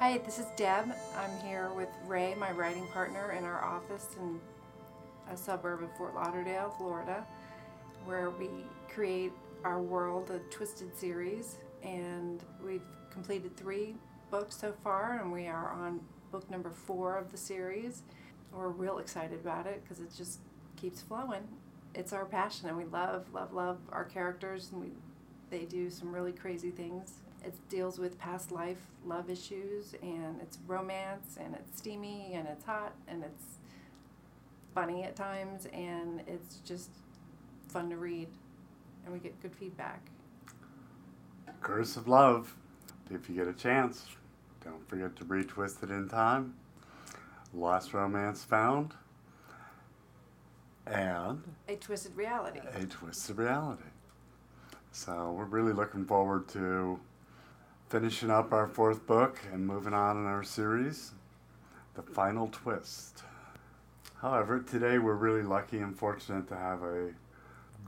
Hi, this is Deb. I'm here with Ray, my writing partner, in our office in a suburb of Fort Lauderdale, Florida, where we create our world, a twisted series, and we've completed three books so far, and we are on book number four of the series. We're real excited about it because it just keeps flowing. It's our passion, and we love, love, love our characters, and we they do some really crazy things. It deals with past life love issues, and it's romance, and it's steamy, and it's hot, and it's funny at times, and it's just fun to read, and we get good feedback. Curse of Love. If you get a chance, don't forget to read Twisted in Time, Lost Romance Found, and A twisted reality. A Twisted Reality. So we're really looking forward to finishing up our fourth book and moving on in our series, The Final Twist. However, today we're really lucky and fortunate to have a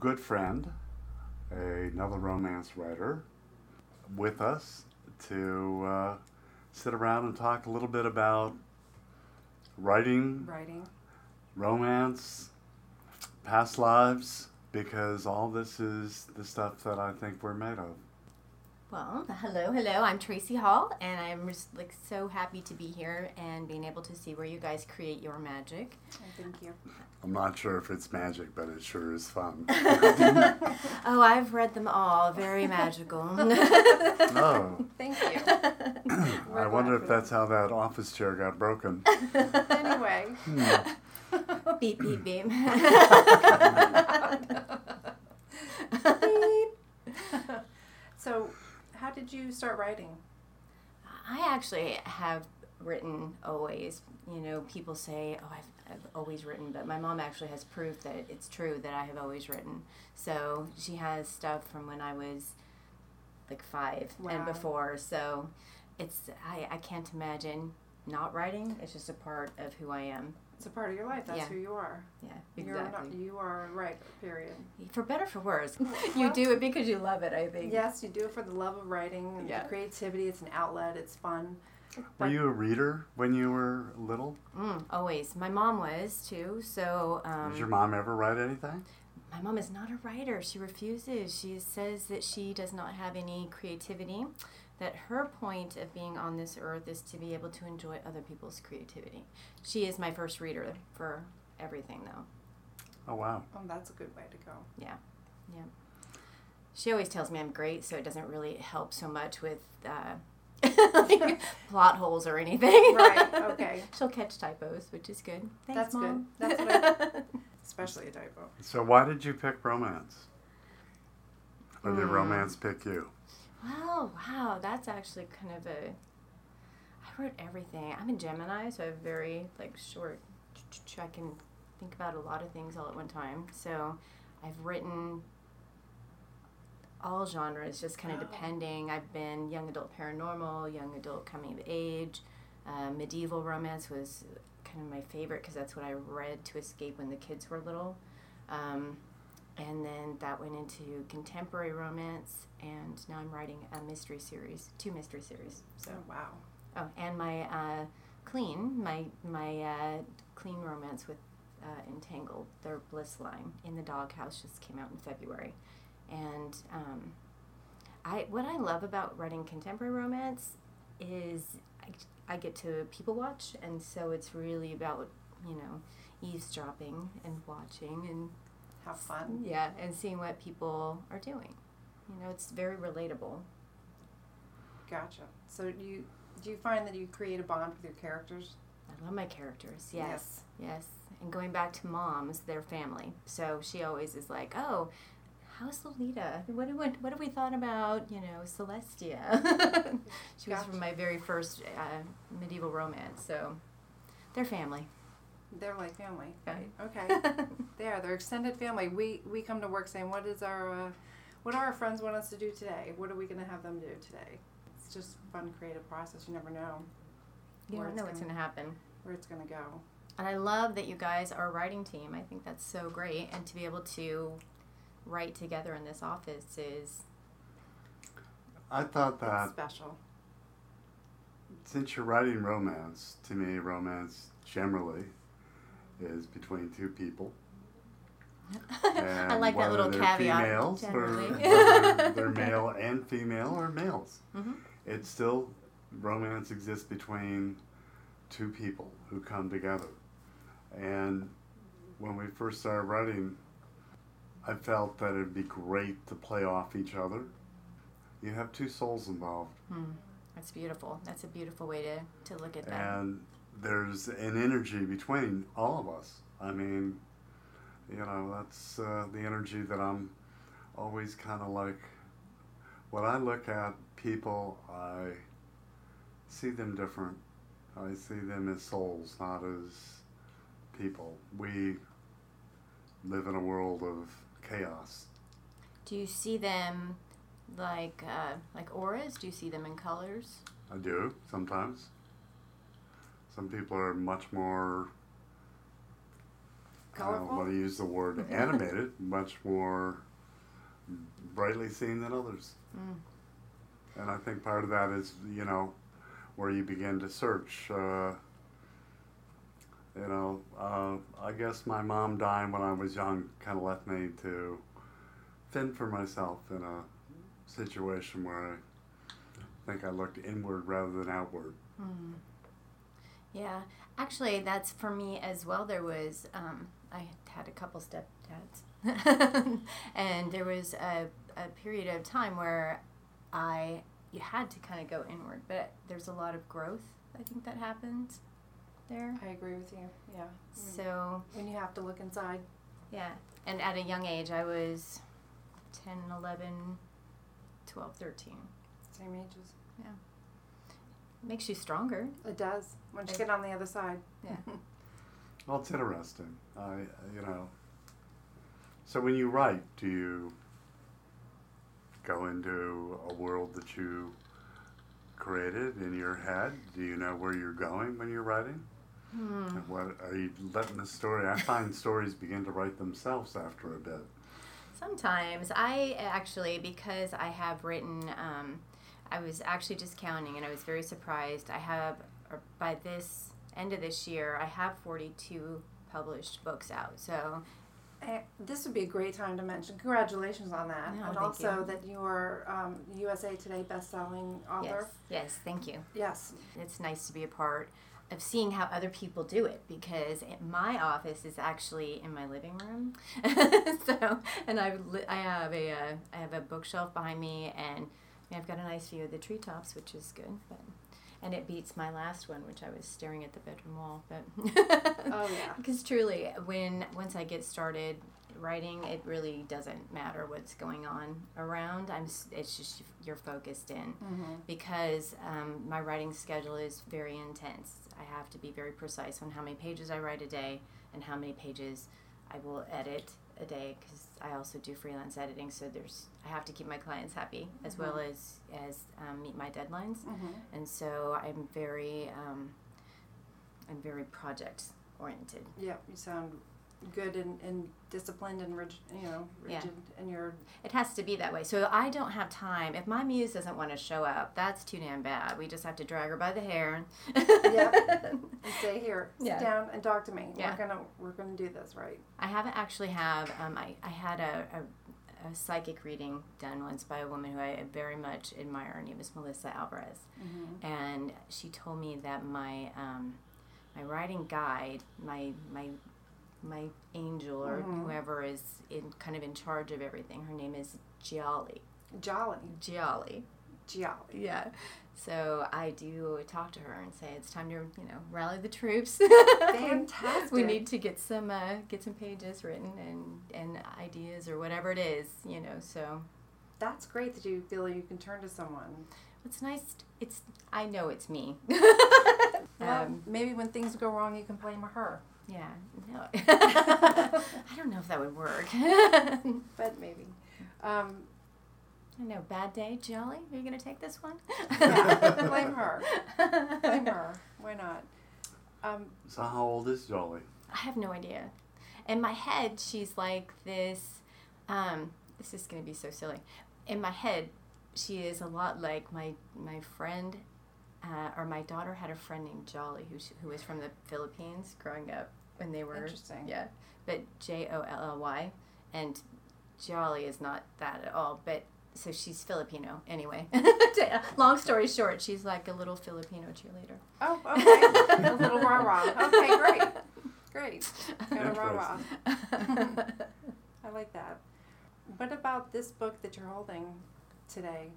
good friend, another romance writer, with us to uh, sit around and talk a little bit about writing, Writing. romance, past lives, because all this is the stuff that I think we're made of. Well, hello, hello. I'm Tracy Hall, and I'm just like so happy to be here and being able to see where you guys create your magic. Oh, thank you. I'm not sure if it's magic, but it sure is fun. Oh, I've read them all. Very magical. oh, Thank you. I wonder if that's how that office chair got broken. Anyway. beep, beep, beep. so, how did you start writing? I actually have written always. You know, people say, "Oh, I've, I've always written," but my mom actually has proof that it's true that I have always written. So she has stuff from when I was like five and before. So it's I, I can't imagine not writing. It's just a part of who I am. It's a part of your life. That's Yeah. who you are. Yeah, You're exactly. not, you are right. Period. For better, for worse, you do it because you love it. I think. Yes, you do it for the love of writing and Yeah. the creativity. It's an outlet. It's fun. Were But- you a reader when you were little? Mm, always. My mom was too. So. Um, Did your mom ever write anything? My mom is not a writer. She refuses. She says that she does not have any creativity, that her point of being on this earth is to be able to enjoy other people's creativity. She is my first reader for everything, though. Oh, wow. Oh, that's a good way to go. Yeah. Yeah. She always tells me I'm great, so it doesn't really help so much with uh, plot holes or anything. Right, okay. She'll catch typos, which is good. Thanks, That's good. Mom. That's what Especially a typo. So, why did you pick romance? Or did Hmm. romance pick you? Well, wow, that's actually kind of a. I wrote everything. I'm a Gemini, so I have very like short. I can think about a lot of things all at one time. So, I've written all genres, just kind of Oh. depending. I've been young adult paranormal, young adult coming of age, uh, medieval romance was kind of my favorite because that's what I read to escape when the kids were little. Um, and then that went into contemporary romance, and now I'm writing a mystery series, two mystery series. So, Oh, wow. oh, and my uh, clean, my my uh, clean romance with uh, Entangled, their Bliss line in the doghouse just came out in February, and um, I what I love about writing contemporary romance is I, I get to people watch, and so it's really about you know eavesdropping and watching and Have fun. yeah, and seeing what people are doing. You know, it's very relatable. Gotcha. So do you do you find that you create a bond with your characters? I love my characters. Yes, yes. And going back to mom's, their family. So she always is like, "Oh, how's Lolita? What do what, what have we thought about? You know, Celestia." she was from my very first uh, medieval romance. So they're family. They're like family. Right. Okay. they are. They're extended family. We we come to work saying, what is our, uh, what do our friends want us to do today? What are we going to have them do today? It's just fun, creative process. You never know you Where don't it's know what's gonna- going to happen. where it's going to go. And I love that you guys are a writing team. I think that's so great. And to be able to write together in this office is I thought It's that special. since you're writing romance, to me, romance generally is between two people. I like that little they're caveat. Females, or whether they're male and female, or males. Mhm. It's still romance exists between two people who come together. And when we first started writing, I felt that it'd be great to play off each other. You have two souls involved, Hmm. That's beautiful. That's a beautiful way to, to look at that. and there's an energy between all of us. I mean, you know, that's uh, the energy that I'm always kind of like. When I look at people, I see them different. I see them as souls, not as people. We live in a world of chaos. Do you see them like uh, like auras? Do you see them in colors? I do sometimes. Some people are much more. I don't Colorful? want to use the word animated, much more brightly seen than others. Mm. And I think part of that is, you know, where you begin to search. Uh, you know, uh, I guess my mom dying when I was young kind of left me to fend for myself in a situation where I think I looked inward rather than outward. Mm. Yeah, actually, that's for me as well. There was um, I had a couple stepdads, and there was a, a period of time where I you had to kind of go inward, but there's a lot of growth. I think that happens there. I agree with you. Yeah. So when you have to look inside, yeah, and at a young age, I was 10, 11, 12, 13. same ages. Yeah. Makes you stronger. It does. Once you get on the other side. Yeah. Well, it's interesting. I, you know. So when you write, do you go into a world that you created in your head? Do you know where you're going when you're writing? Hmm. What are you letting the story? I find stories begin to write themselves after a bit. Sometimes I actually, because I have written, um, I was actually just counting and I was very surprised. I have, by this end of this year, I have 42 published books out. So, Eh, This would be a great time to mention. Congratulations on that, No, and also you. that you are um, USA Today best-selling author. yes, yes, thank you. Yes. It's nice to be a part of seeing how other people do it because my office is actually in my living room. so, and I li- I have a uh, I have a bookshelf behind me, and I've got a nice view of the treetops, which is good. But and it beats my last one, which I was staring at the bedroom wall. But Oh yeah. because truly, when once I get started writing, it really doesn't matter what's going on around. I'm it's just you're focused in Mm-hmm. because um, my writing schedule is very intense. I have to be very precise on how many pages I write a day and how many pages I will edit a day because I also do freelance editing. So there's I have to keep my clients happy as well as as um, meet my deadlines. Mm-hmm. And so I'm very um, I'm very project oriented. Yep. You sound good and, and disciplined and rigid. You know, Yeah. rigid in your. It has to be that way. So I don't have time. If my muse doesn't want to show up, that's too damn bad. We just have to drag her by the hair. Yep. And say here, sit Yeah. down and talk to me. Yeah. We're gonna we're gonna do this right. I haven't actually have. Um, I, I had a, a, a psychic reading done once by a woman who I very much admire. Her name is Melissa Alvarez, Mm-hmm. and she told me that my um, my writing guide, my my my angel or Mhm. whoever is in kind of in charge of everything. Her name is Giali. Jolly, Giali. jolly. Yeah. So I do talk to her and say it's time to you know rally the troops. Fantastic. we need to get some uh, get some pages written and and ideas or whatever it is you know. So That's great that you feel you can turn to someone. it's nice. It's I know it's me. Well, um, maybe when things go wrong, you can blame her. Yeah. No. I don't know if that would work. But maybe. Um, I know. Bad day, Jolly. Are you gonna take this one? yeah, blame her. Blame her. Why not? Um, So how old is Jolly? I have no idea. In my head, she's like this. Um, this is gonna be so silly. In my head, she is a lot like my my friend uh, or my daughter had a friend named Jolly who, who was from the Philippines growing up when they were Interesting. yeah, but J O L L Y, and Jolly is not that at all. But so she's Filipino anyway. Long story short, she's like a little Filipino cheerleader. Oh, okay. a little rah rah. Okay, great. Great. Got a rah rah. I like that. What about this book that you're holding today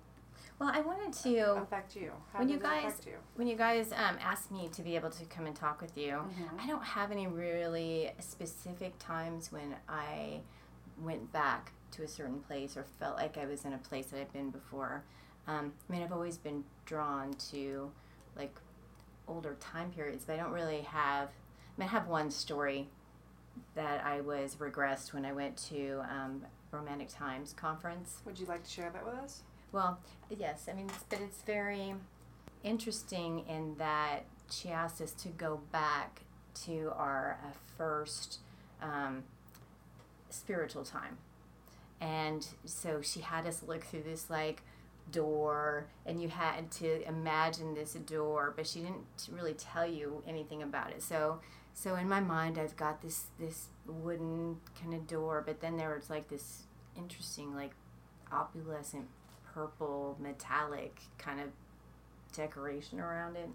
Well, I wanted to affect you? How When you guys- affect you? when you guys um, asked me to be able to come and talk with you. Mhm. I don't have any really specific times when I went back to a certain place or felt like I was in a place that I've been before. Um, I mean, I've always been drawn to like older time periods, but I don't really have. I mean, I have one story that I was regressed when I went to um, Romantic Times conference. Would you like to share that with us? Well, yes, I mean, it's, but it's very interesting in that she asked us to go back to our uh, first um, spiritual time. And so she had us look through this like door, and you had to imagine this door, but she didn't really tell you anything about it. So, so in my mind, I've got this this wooden kind of door, but then there was like this interesting like opalescent purple metallic kind of decoration around it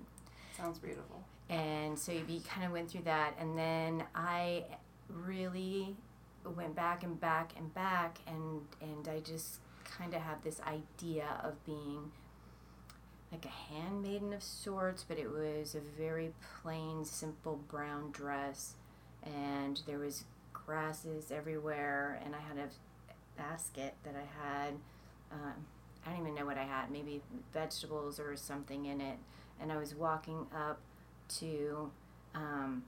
Sounds beautiful. and so we kind of went through that and then i really went back and back and back and and i just kind of have this idea of being like a handmaiden of sorts but it was a very plain simple brown dress and there was grasses everywhere and i had a basket that i had um, i don't even know what i had maybe vegetables or something in it and i was walking up to um,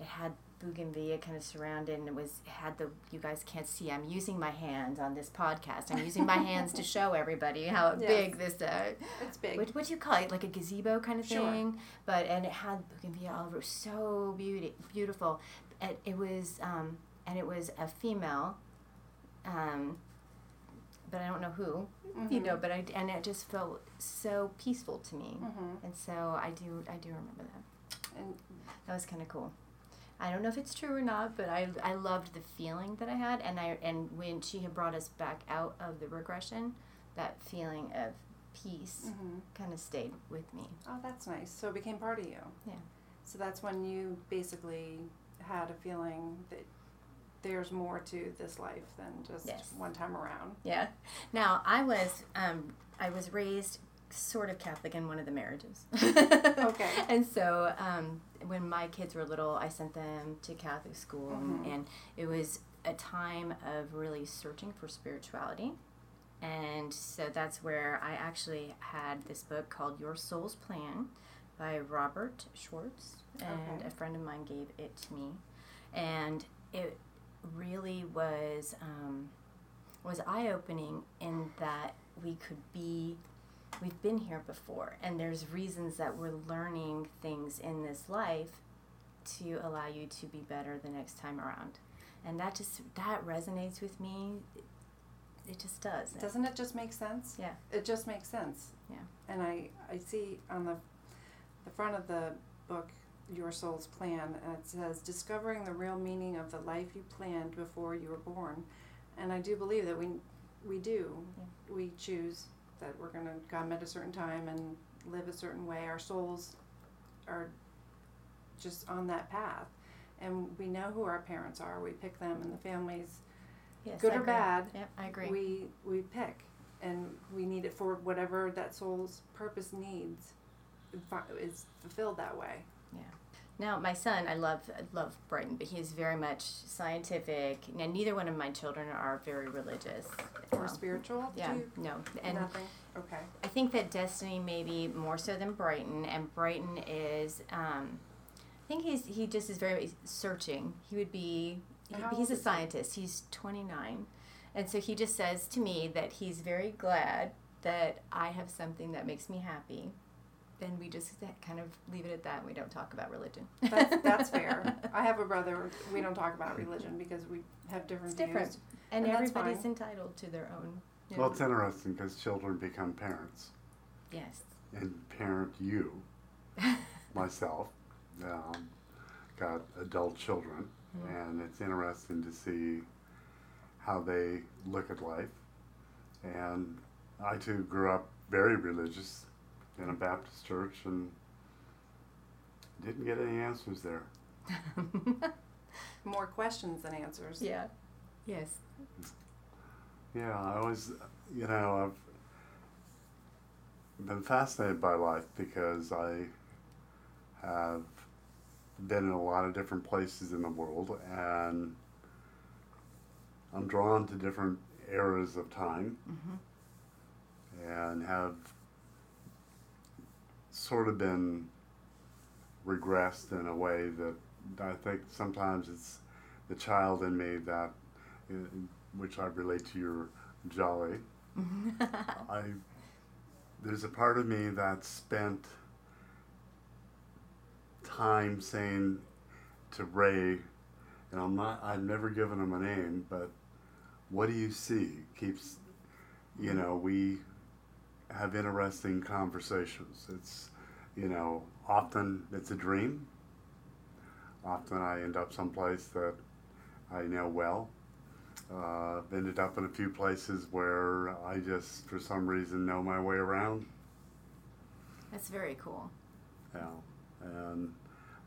it had bougainvillea kind of surrounded and it was had the you guys can't see i'm using my hands on this podcast i'm using my hands to show everybody how Yes. big this uh, It's big. what, what do you call it like a gazebo kind of thing Sure. but and it had bougainvillea all over so beauty beautiful it, it was um, and it was a female um, but i don't know who you know but i and it just felt so peaceful to me hmm and so i do i do remember that And that was kind of cool i don't know if it's true or not but i i loved the feeling that i had and i and when she had brought us back out of the regression that feeling of peace mhm. kind of stayed with me oh, that's nice. So it became part of you. Yeah. So that's when you basically had a feeling that there's more to this life than just Yes. one time around. Yeah. Now I was um, I was raised sort of Catholic in one of the marriages. Okay. And so um, when my kids were little, I sent them to Catholic school, and, Mhm. and it was a time of really searching for spirituality. And so that's where I actually had this book called Your Soul's Plan by Robert Schwartz, and Okay. a friend of mine gave it to me, and it really was um, was eye opening in that we could be we've been here before and there's reasons that we're learning things in this life to allow you to be better the next time around and that just that resonates with me it, it just does Doesn't it just make sense? Yeah. It just makes sense. Yeah. And I, I see on the, the front of the book, Your Soul's Plan, it says, discovering the real meaning of the life you planned before you were born. And I do believe that we, we do. We choose that we're going to come at a certain time and live a certain way. Our souls are just on that path. And we know who our parents are. We pick them and the families yes, good I or agree. bad, yep i agree we we pick and we need it for whatever that soul's purpose needs is fulfilled that way Now, my son, I love I love Brighton, but he is very much scientific. And neither one of my children are very religious. or Um, spiritual yeah, you- no. And nothing okay I think that Destiny maybe more so than Brighton, and Brighton is. Um, I think he's he just is very searching. He would be. he- he's a scientist. He's twenty nine, and so he just says to me that he's very glad that I have something that makes me happy. Then we just kind of leave it at that. and We don't talk about religion. that's, that's fair i have a brother we don't talk about religion because we have different It's different. views and And everybody's fine. entitled to their own. you Well, know. it's interesting because children become parents. Yes. and parent you, myself. Um, got adult children, Mhm. and it's interesting to see how they look at life. And I too grew up very religious in a Baptist church and didn't get any answers there. More questions than answers. yeah. Yes. Yeah, I always, you know, I've been fascinated by life because I have been in a lot of different places in the world and I'm drawn to different eras of time Mm-hmm. and have sort of been regressed in a way that I think sometimes it's the child in me that, uh, which I relate to your jolly. I there's a part of me that spent time saying to Ray, and I'm not I've never given him a name, but what do you see? Keeps you know, we have interesting conversations. It's you know, often it's a dream. Often I end up someplace that I know well. Uh, I've ended up in a few places where I just, for some reason, know my way around. That's very cool. Yeah, and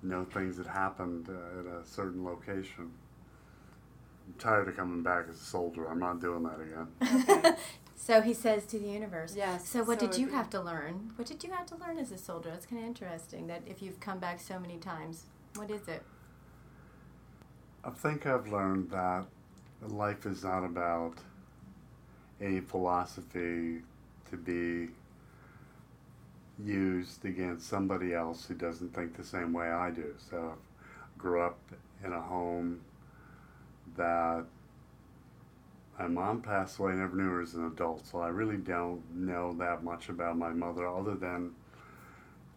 know things that happened uh, at a certain location. I'm tired of coming back as a soldier. I'm not doing that again. Okay. So he says to the universe. Yes. So what did you have to learn? What did you have to learn as a soldier? It's kind of interesting. That if you've come back so many times, what is it? I think I've learned that life is not about any philosophy to be used against somebody else who doesn't think the same way I do. So I grew up in a home that my mom passed away, I never knew her as an adult, so I really don't know that much about my mother other than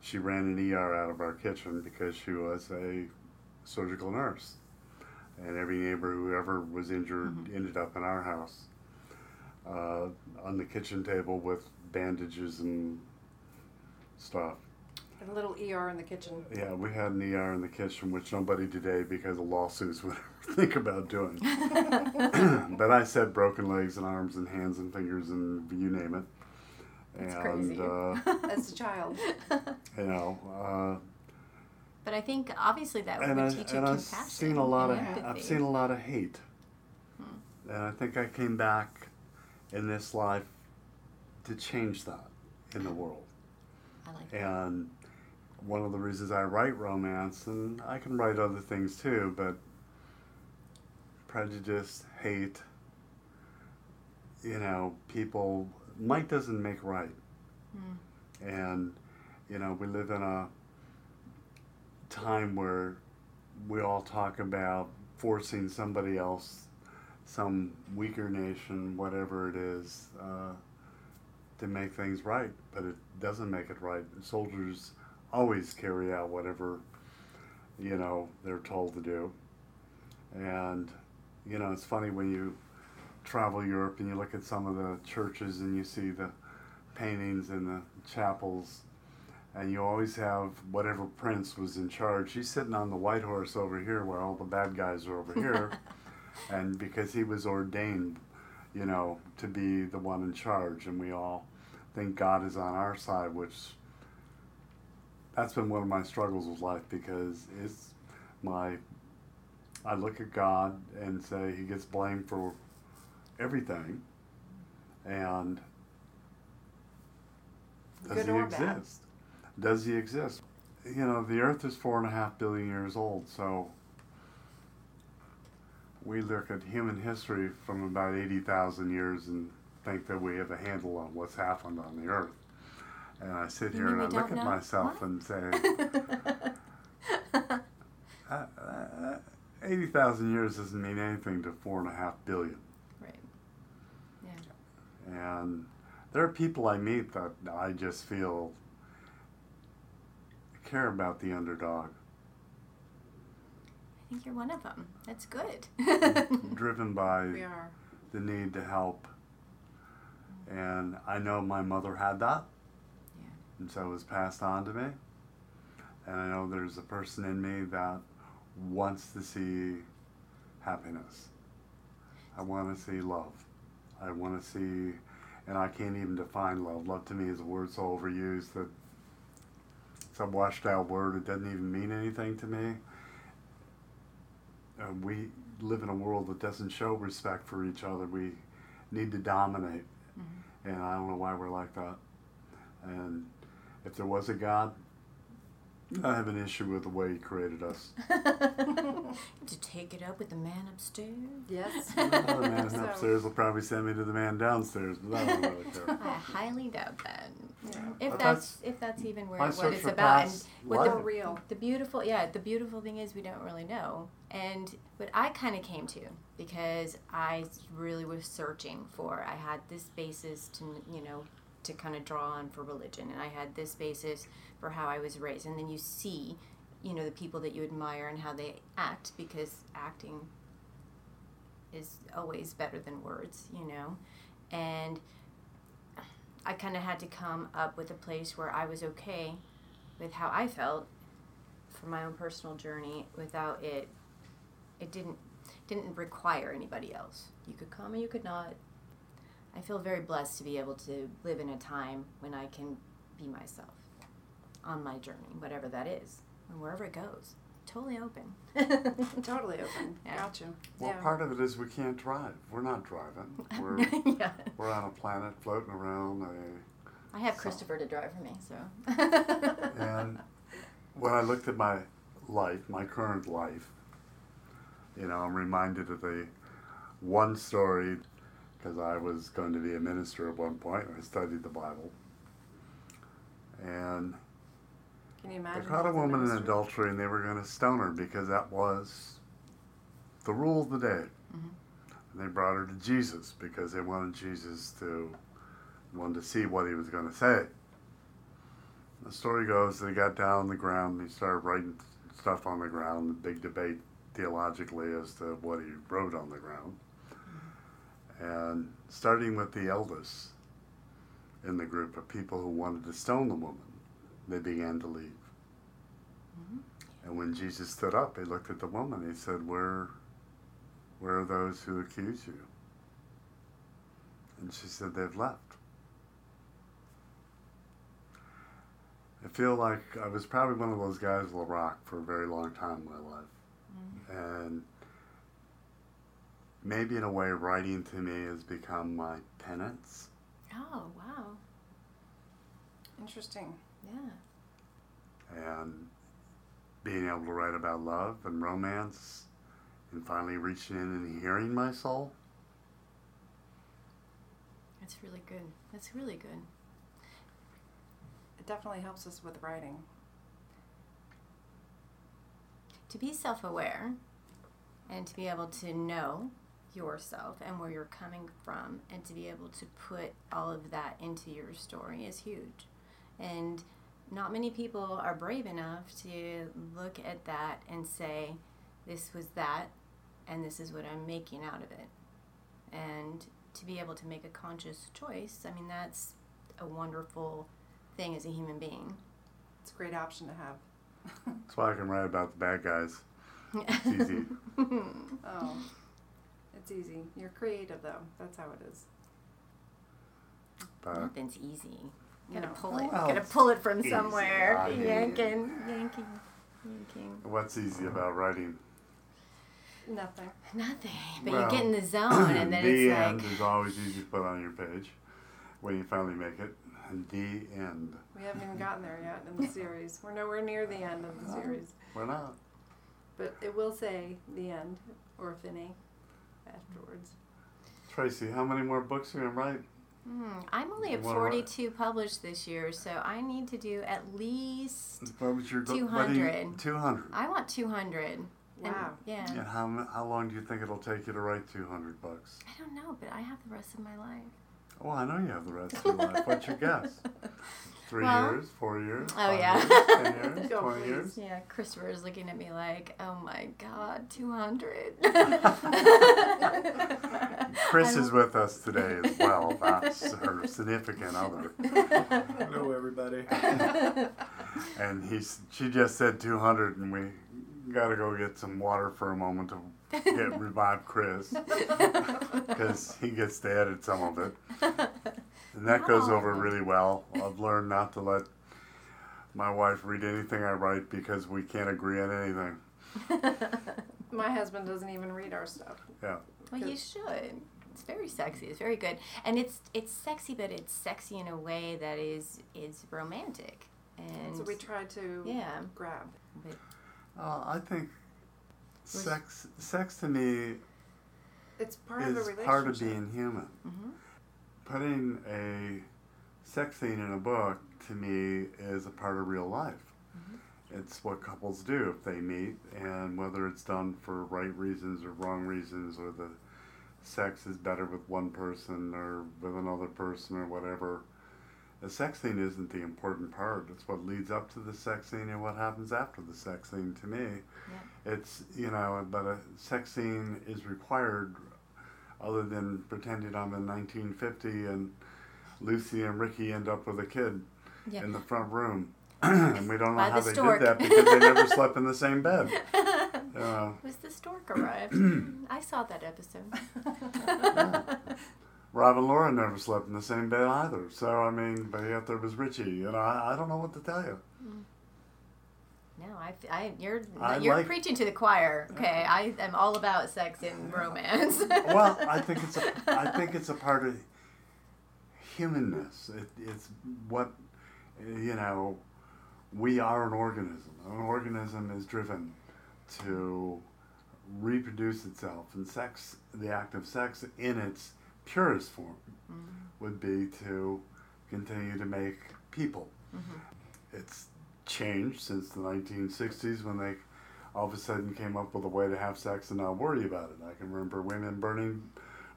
she ran an ER out of our kitchen because she was a surgical nurse and every neighbor who ever was injured Mhm. ended up in our house uh, on the kitchen table with bandages and stuff. A little ER in the kitchen. Yeah, we had an ER in the kitchen, which nobody today, because of lawsuits, would ever think about doing. but I said broken legs and arms and hands and fingers and you name it. That's and crazy. uh, As a child. you know, uh, but I think obviously that and, would I, teach you and I've seen a lot of and I've seen a lot of hate, Hmm. and I think I came back in this life to change that in the world. I like that. And one of the reasons I write romance, and I can write other things too, but prejudice, hate, you know, people, might doesn't make right. Hmm. And, you know, we live in a time where we all talk about forcing somebody else, some weaker nation, whatever it is, uh, to make things right. But it doesn't make it right. Soldiers always carry out whatever, you know, they're told to do. And, you know, it's funny when you travel Europe and you look at some of the churches and you see the paintings in the chapels and you always have whatever prince was in charge he's sitting on the white horse over here where all the bad guys are over here and because he was ordained you know to be the one in charge and we all think god is on our side which that's been one of my struggles with life because it's my i look at god and say he gets blamed for everything and does Good he or bad. exist? Does he exist? You know, the Earth is four and a half billion years old, so we look at human history from about 80,000 years and think that we have a handle on what's happened on the Earth. And I sit You here and I look at know? myself What? and say, uh, uh, 80,000 years doesn't mean anything to four and a half billion. right. Yeah. And there are people I meet that I just feel care about the underdog, I think you're one of them. That's good. driven by We are. the need to help. And I know my mother had that. And so it was passed on to me. And I know there's a person in me that wants to see happiness. I want to see love. I want to see, and I can't even define love. Love to me is a word so overused that it's a washed out word. It doesn't even mean anything to me. Uh, we live in a world that doesn't show respect for each other. We need to dominate. Mm-hmm. And I don't know why we're like that. And if there was a God, I have an issue with the way He created us. to take it up with the man upstairs. Yes. the man So- upstairs will probably send me to the man downstairs, but I don't really care. I highly doubt that. Yeah. If But that's if that's even where my what it's about, and what life. More real. the beautiful yeah the beautiful thing is we don't really know. And what I kind of came to because I really was searching for I had this basis to you know to kind of draw on for religion, and I had this basis for how I was raised, and then you see you know the people that you admire and how they act because acting is always better than words, you know. And I kind of had to come up with a place where I was okay with how I felt for my own personal journey without it it didn't didn't require anybody else. You could come or you could not. I feel very blessed to be able to live in a time when I can be myself on my journey, whatever that is, and wherever it goes. Totally open. Totally open. Yeah. Gotcha. Well, yeah. part of it is we can't drive. We're not driving. We're, yeah. we're on a planet floating around. A, I have So- Christopher to drive for me, so. and when I looked at my life, my current life, you know, I'm reminded of the one story because I was going to be a minister at one point. I studied the Bible. And Can you they caught a woman in adultery and they were going to stone her because that was the rule of the day. Mhm. And they brought her to Jesus because they wanted Jesus to wanted to see what he was going to say. The story goes they got down on the ground and he started writing stuff on the ground. The big debate theologically as to what he wrote on the ground. And starting with the eldest in the group of people who wanted to stone the woman, they began to leave. Mhm. And when Jesus stood up, he looked at the woman. He said, "Where, where are those who accuse you?" And she said, "They've left." I feel like I was probably one of those guys, La Rock, for a very long time in my life, and maybe in a way, writing to me has become my penance. Oh, wow. Interesting. Yeah. and being able to write about love and romance and finally reaching in and hearing my soul. That's really good. That's really good. It definitely helps us with writing. To be self aware and to be able to know yourself and where you're coming from and to be able to put all of that into your story is huge. And not many people are brave enough to look at that and say, this was that, and this is what I'm making out of it. And to be able to make a conscious choice, I mean, that's a wonderful thing as a human being. It's a great option to have. That's why I can write about the bad guys. It's easy. Oh, it's easy. You're creative, though. That's how it is. But Nothing's easy. Gotta No. pull it. Well, Gotta it's pull it from easy. somewhere. I mean- yanking, yanking, yanking. what's easy about writing? Nothing. Nothing. But Well, you get in the zone, and then the it's end like, is always easy to put on your page when you finally make it. The end. We haven't even gotten there yet in the series. We're nowhere near the end of the series. We're not. But it will say the end or Finney afterwards. Tracy, how many more books are you going to write? hmm, I'm only at 42 published this year, so I need to do at least. What was your go- what you- 200. 200. I want 200. And- Wow. yeah. And how, how long do you think it'll take you to write 200 books? I don't know, but I have the rest of my life. Oh, I know you have the rest of your life. What's your guess? Three Well- years, four years, Oh, five yeah. years, ten years, Go, twenty please. years. Yeah, Christopher is looking at me like, oh my god, 200. Chris is with us today as well. That's her significant other, Hello, everybody. and he's. She just said two hundred, and we got to go get some water for a moment to get revive Chris because he gets to edit some of it, and that goes over really well. I've learned not to let my wife read anything I write because we can't agree on anything. My husband doesn't even read our stuff. Yeah. Well, you should. It's very sexy. It's very good, and it's it's sexy, but it's sexy in a way that is is romantic. And So we try to yeah, grab. but Uh, I think sex sex to me It's part of a is relationship. part of being human. Mhm. Putting a sex scene in a book to me is a part of real life. Mm-hmm. It's what couples do if they meet, and whether it's done for right reasons or wrong reasons, or the sex is better with one person or with another person or whatever. The sex scene isn't the important part. It's what leads up to the sex scene and what happens after the sex scene to me. It's, you know, but a sex scene is required other than pretending I'm in 1950 and Lucy and Ricky end up with a kid yeah. in the front room. and we don't know By how the they stork. did that because they never slept in the same bed. Uh, Was the stork arrived? I saw that episode. Rob and Laura never slept in the same bed either. So, I mean, but yet there was Ritchie. You know, I, I don't know what to tell you. No, I, I you're I you're like- preaching to the choir. Okay, uh-huh. I am all about sex and romance. well, I think it's a, I think it's a part of humanness. It, it's what, you know, we are an organism. An organism is driven to reproduce itself, and sex, the act of sex in its purest form, mm-hmm. would be to continue to make people. Mm-hmm. It's changed since the 1960s when they all of a sudden came up with a way to have sex and not worry about it. I can remember women burning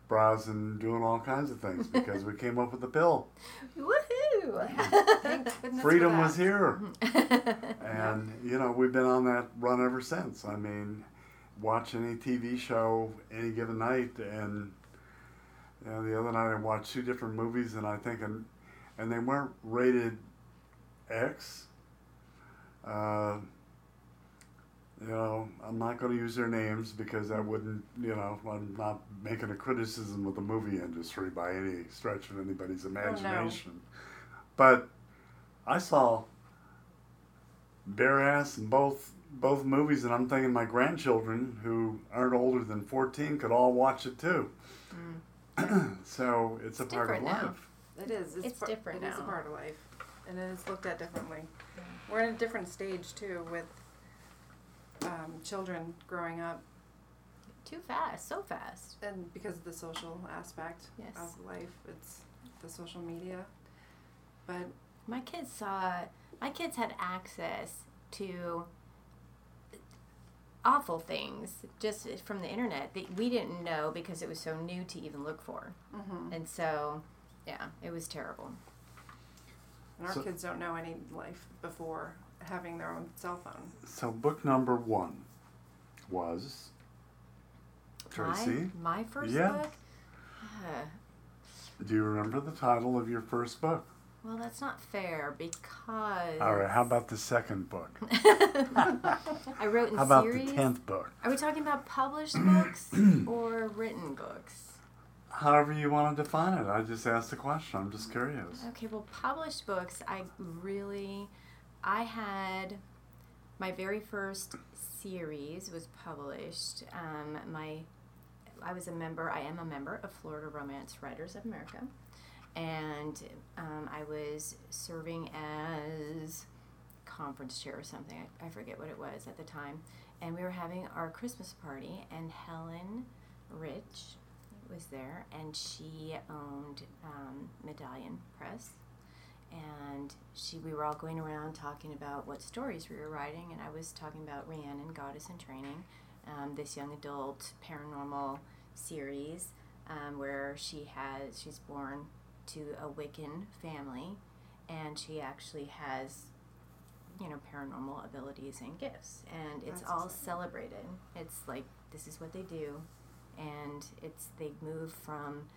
bras and doing all kinds of things because we came up with the pill. Woohoo! Thank Freedom was here. And, you know, we've been on that run ever since. I mean, watch any TV show any given night. And, you know, the other night I watched two different movies and I think, and, and they weren't rated X. Uh, you know, I'm not going to use their names because that wouldn't, you know, I'm not making a criticism of the movie industry by any stretch of anybody's imagination. But I saw bare ass in both both movies, and I'm thinking my grandchildren who aren't older than 14 could all watch it too. so it's a part of different now. life. It is. It's, It's par- different It is a part of life, and it is looked at differently. We're in a different stage too with um, children growing up, Too fast, so fast. and because of the social aspect Yes. of life, it's the social media. But My kids saw. My kids had access to awful things just from the internet that we didn't know because it was so new to even look for. mhm. And so, yeah, it was terrible. And our So- kids don't know any life before having their own cell phone. So book number one was Tracy. My, my first Yeah. book? Uh, Do you remember the title of your first book? well, that's not fair because. All right. How about the second book? I wrote in How about series. the tenth book? Are we talking about published books or written books? However you want to define it. I just asked a question. I'm just curious. Okay, well, published books, I really, I had my very first series was published. Um, my, I was a member. I am a member of Florida Romance Writers of America, and um, I was serving as conference chair or something. I, I forget what it was at the time, and we were having our Christmas party, and Helen Rich was there, and she owned um, Medallion Press, and she we were all going around talking about what stories we were writing, and I was talking about Rhiannon, Goddess in Training, um, this young adult paranormal series um, where she has she's born to a Wiccan family, and she actually has, you know, paranormal abilities and gifts, and it's That's all exciting. celebrated. It's like this is what they do, and it's they move from.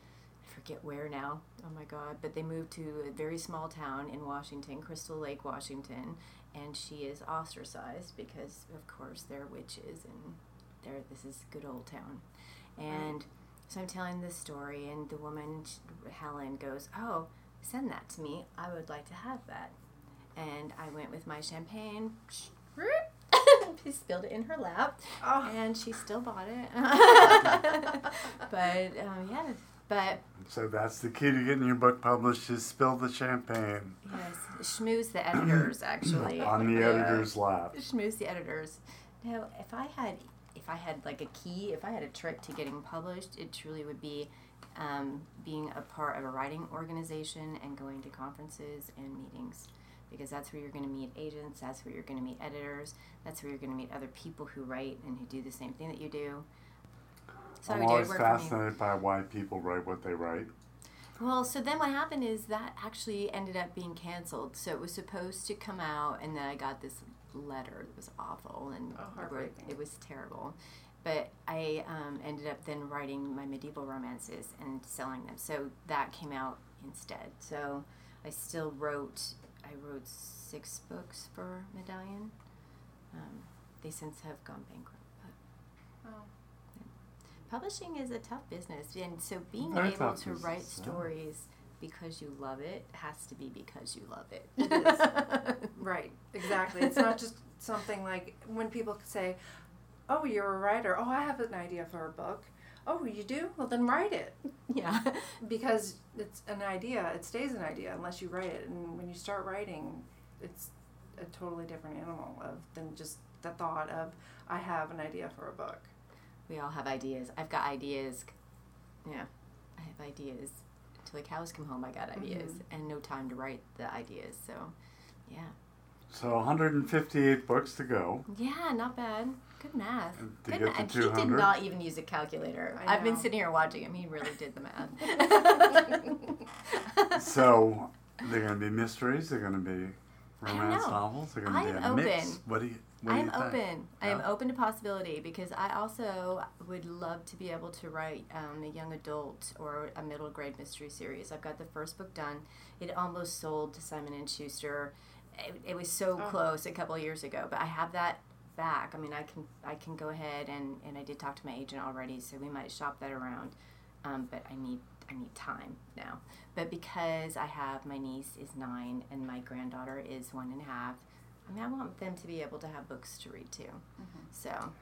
I forget where now. Oh my God! But they moved to a very small town in Washington, Crystal Lake, Washington, and she is ostracized because, of course, they're witches and they're this is good old town, and so I'm telling this story, and the woman Helen goes, "Oh, send that to me. I would like to have that." And I went with my champagne. She spilled it in her lap, Oh, and she still bought it. but um, yeah, but So that's the key to getting your book published is spill the champagne yes, schmooze the editors actually on the Yeah. editor's lap. schmooze the editors. Now, if I had, if I had like a key, if I had a trick to getting published, it truly would be um, being a part of a writing organization and going to conferences and meetings, because that's where you're going to meet agents. That's where you're going to meet editors. That's where you're going to meet other people who write and who do the same thing that you do. So I'm do always work for me. fascinated by why people write what they write. Well, so then what happened is that actually ended up being canceled. So it was supposed to come out, and then I got this letter that was awful, and Oh, where- it was terrible. But I um, ended up then writing my medieval romances and selling them. So that came out instead. So I still wrote. I wrote six books for Medallion. Um, they since have gone bankrupt. But oh. publishing is a tough business and so being Very able tough to write business, yeah. stories because you love it has to be because you love it It is. Right, exactly. It's not just something like when people say, "Oh, you're a writer. Oh, I have an idea for a book." Oh, you do? Well, then write it yeah because it's an idea. It stays an idea unless you write it. And when you start writing, it's a totally different animal of than just the thought of I have an idea for a book. we all have ideas i've got ideas yeah i have ideas until the cows come home i got mm-hmm. ideas and no time to write the ideas so yeah So 158 books to go. yeah not bad good math to good get math. to he did not even use a calculator I i've been sitting here watching him he really did the math So they're going to be mysteries. They're going to be romance novels. They're going I to be am a mix. open. What do you? I am you think? open. I am open to possibility because I also would love to be able to write um, a young adult or a middle grade mystery series. I've got the first book done. It almost sold to Simon and Schuster. It, it was so Oh. close a couple of years ago, but I have that back. I mean, I can I can go ahead and, and I did talk to my agent already, so we might shop that around. Um, but I need I need time now. But because I have my niece is nine and my granddaughter is one and a half, I mean, I want them to be able to have books to read too. So,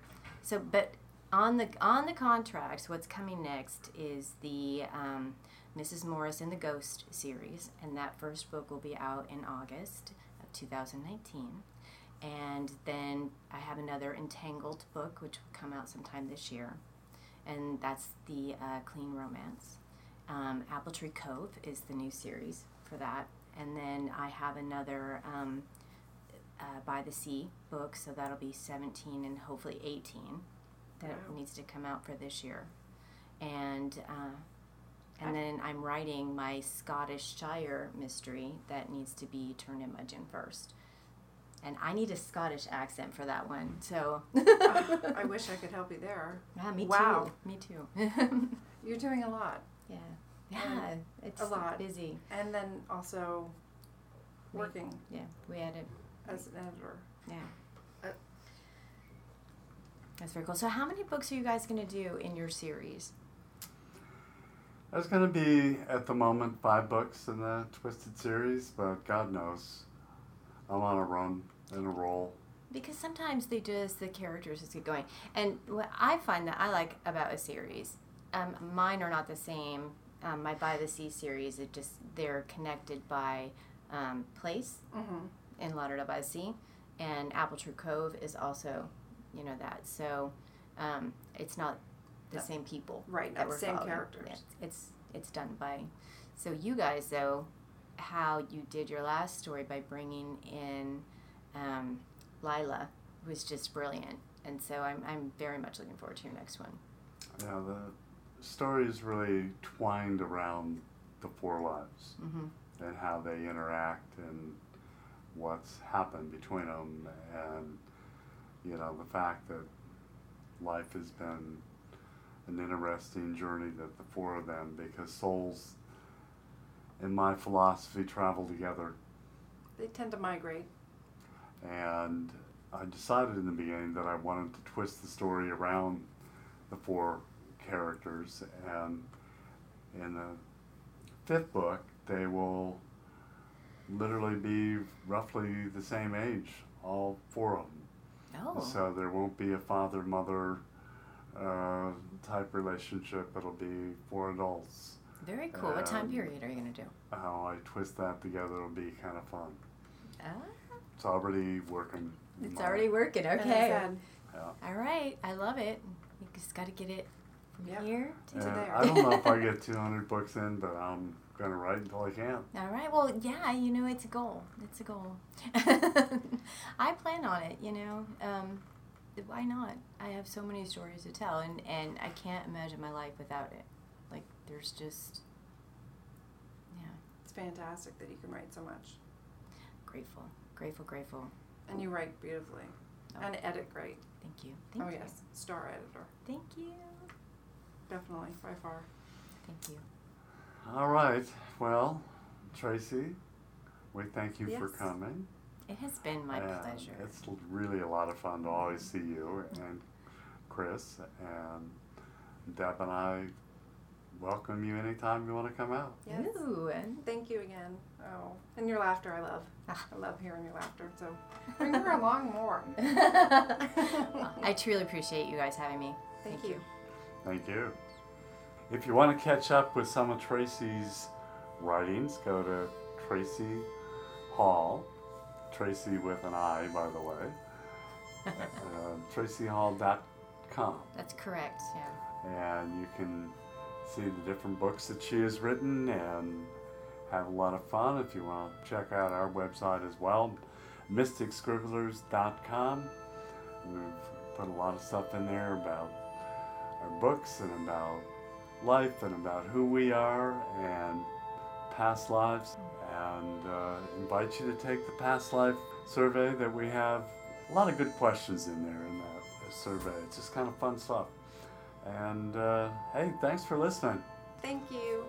so but on the on the contracts, what's coming next is the um, Mrs. Morris and the Ghost series, and that first book will be out in August of 2019. And then I have another Entangled book, which will come out sometime this year, and that's the uh, Clean Romance. Um, Apple Tree Cove is the new series for that, and then I have another. Um, uh, by the Sea book, so that'll be 17 and hopefully 18 that Wow. needs to come out for this year. And uh, and then I'm writing my Scottish Shire mystery that needs to be turned in Mudgeon first. And I need a Scottish accent for that one, so. I wish I could help you there. Yeah, me Wow. too. Me too. You're doing a lot, yeah. Yeah, it's a lot. busy. and then also Me. working Yeah, we had it. as an editor. Yeah. Uh, That's very cool. So, how many books are you guys going to do in your series? There's going to be at the moment five books in the Twisted series, but God knows, I'm on a run and a roll. Because sometimes they just the characters just get going, and what I find that I like about a series, um, mine are not the same. Um, my By the Sea series, it just they're connected by um, place Mm-hmm. in Lauderdale by the Sea, and Apple Tree Cove is also, you know that. So, um, it's not the No. same people. Right, not the same following. characters. Yeah, it's it's done by. So you guys though, how you did your last story by bringing in um, Lila was just brilliant, and so I'm I'm very much looking forward to your next one. Yeah, the story is really twined around the four lives Mm-hmm. and how they interact and what's happened between them and you know the fact that life has been an interesting journey that the four of them because souls in my philosophy travel together. They tend to migrate. and I decided in the beginning that I wanted to twist the story around the four characters. And in the fifth book they will literally be roughly the same age all four of them. Oh. so there won't be a father mother uh, type relationship. It'll be four adults Very cool. what time period are you going to do? how I twist that together will be kind of fun Ah, it's already working it's my- already working. Okay. yeah. All right. I love it. You just got to get it from Yep. here to To And there. I don't know if I get 200 books in, but I'm gonna write until I can. All right. Well, yeah, you know, it's a goal. It's a goal. I plan on it, you know. Um, why not? I have so many stories to tell, and, and I can't imagine my life without it. Like, there's just, yeah, it's fantastic that you can write so much. grateful, grateful, grateful. And you write beautifully. Oh. And edit great. Thank you. Thank oh, you. yes. Star editor. Thank you. Definitely, by far. Thank you. All right. Well, Traci, we thank you for coming. It has been my And pleasure. It's really a lot of fun to always see you and Chris and Deb and I. Welcome you anytime you want to come out. Yes. Ooh, and Thank you again. Oh, and your laughter, I love. I love hearing your laughter. So bring her along more. I truly appreciate you guys having me. Thank, you. Thank you. If you want to catch up with some of Traci's writings, go to Traci Hall. Traci with an I, by the way. uh, TraciHall.com. That's correct. Yeah. And you can see the different books that she has written and have a lot of fun. If you want to check out our website as well, mysticscribblers.com. We've put a lot of stuff in there about our books and about life and about who we are and past lives. And uh, invite you to take the past life survey that we have. A lot of good questions in there in that survey. It's just kind of fun stuff. And uh, hey, thanks for listening. Thank you.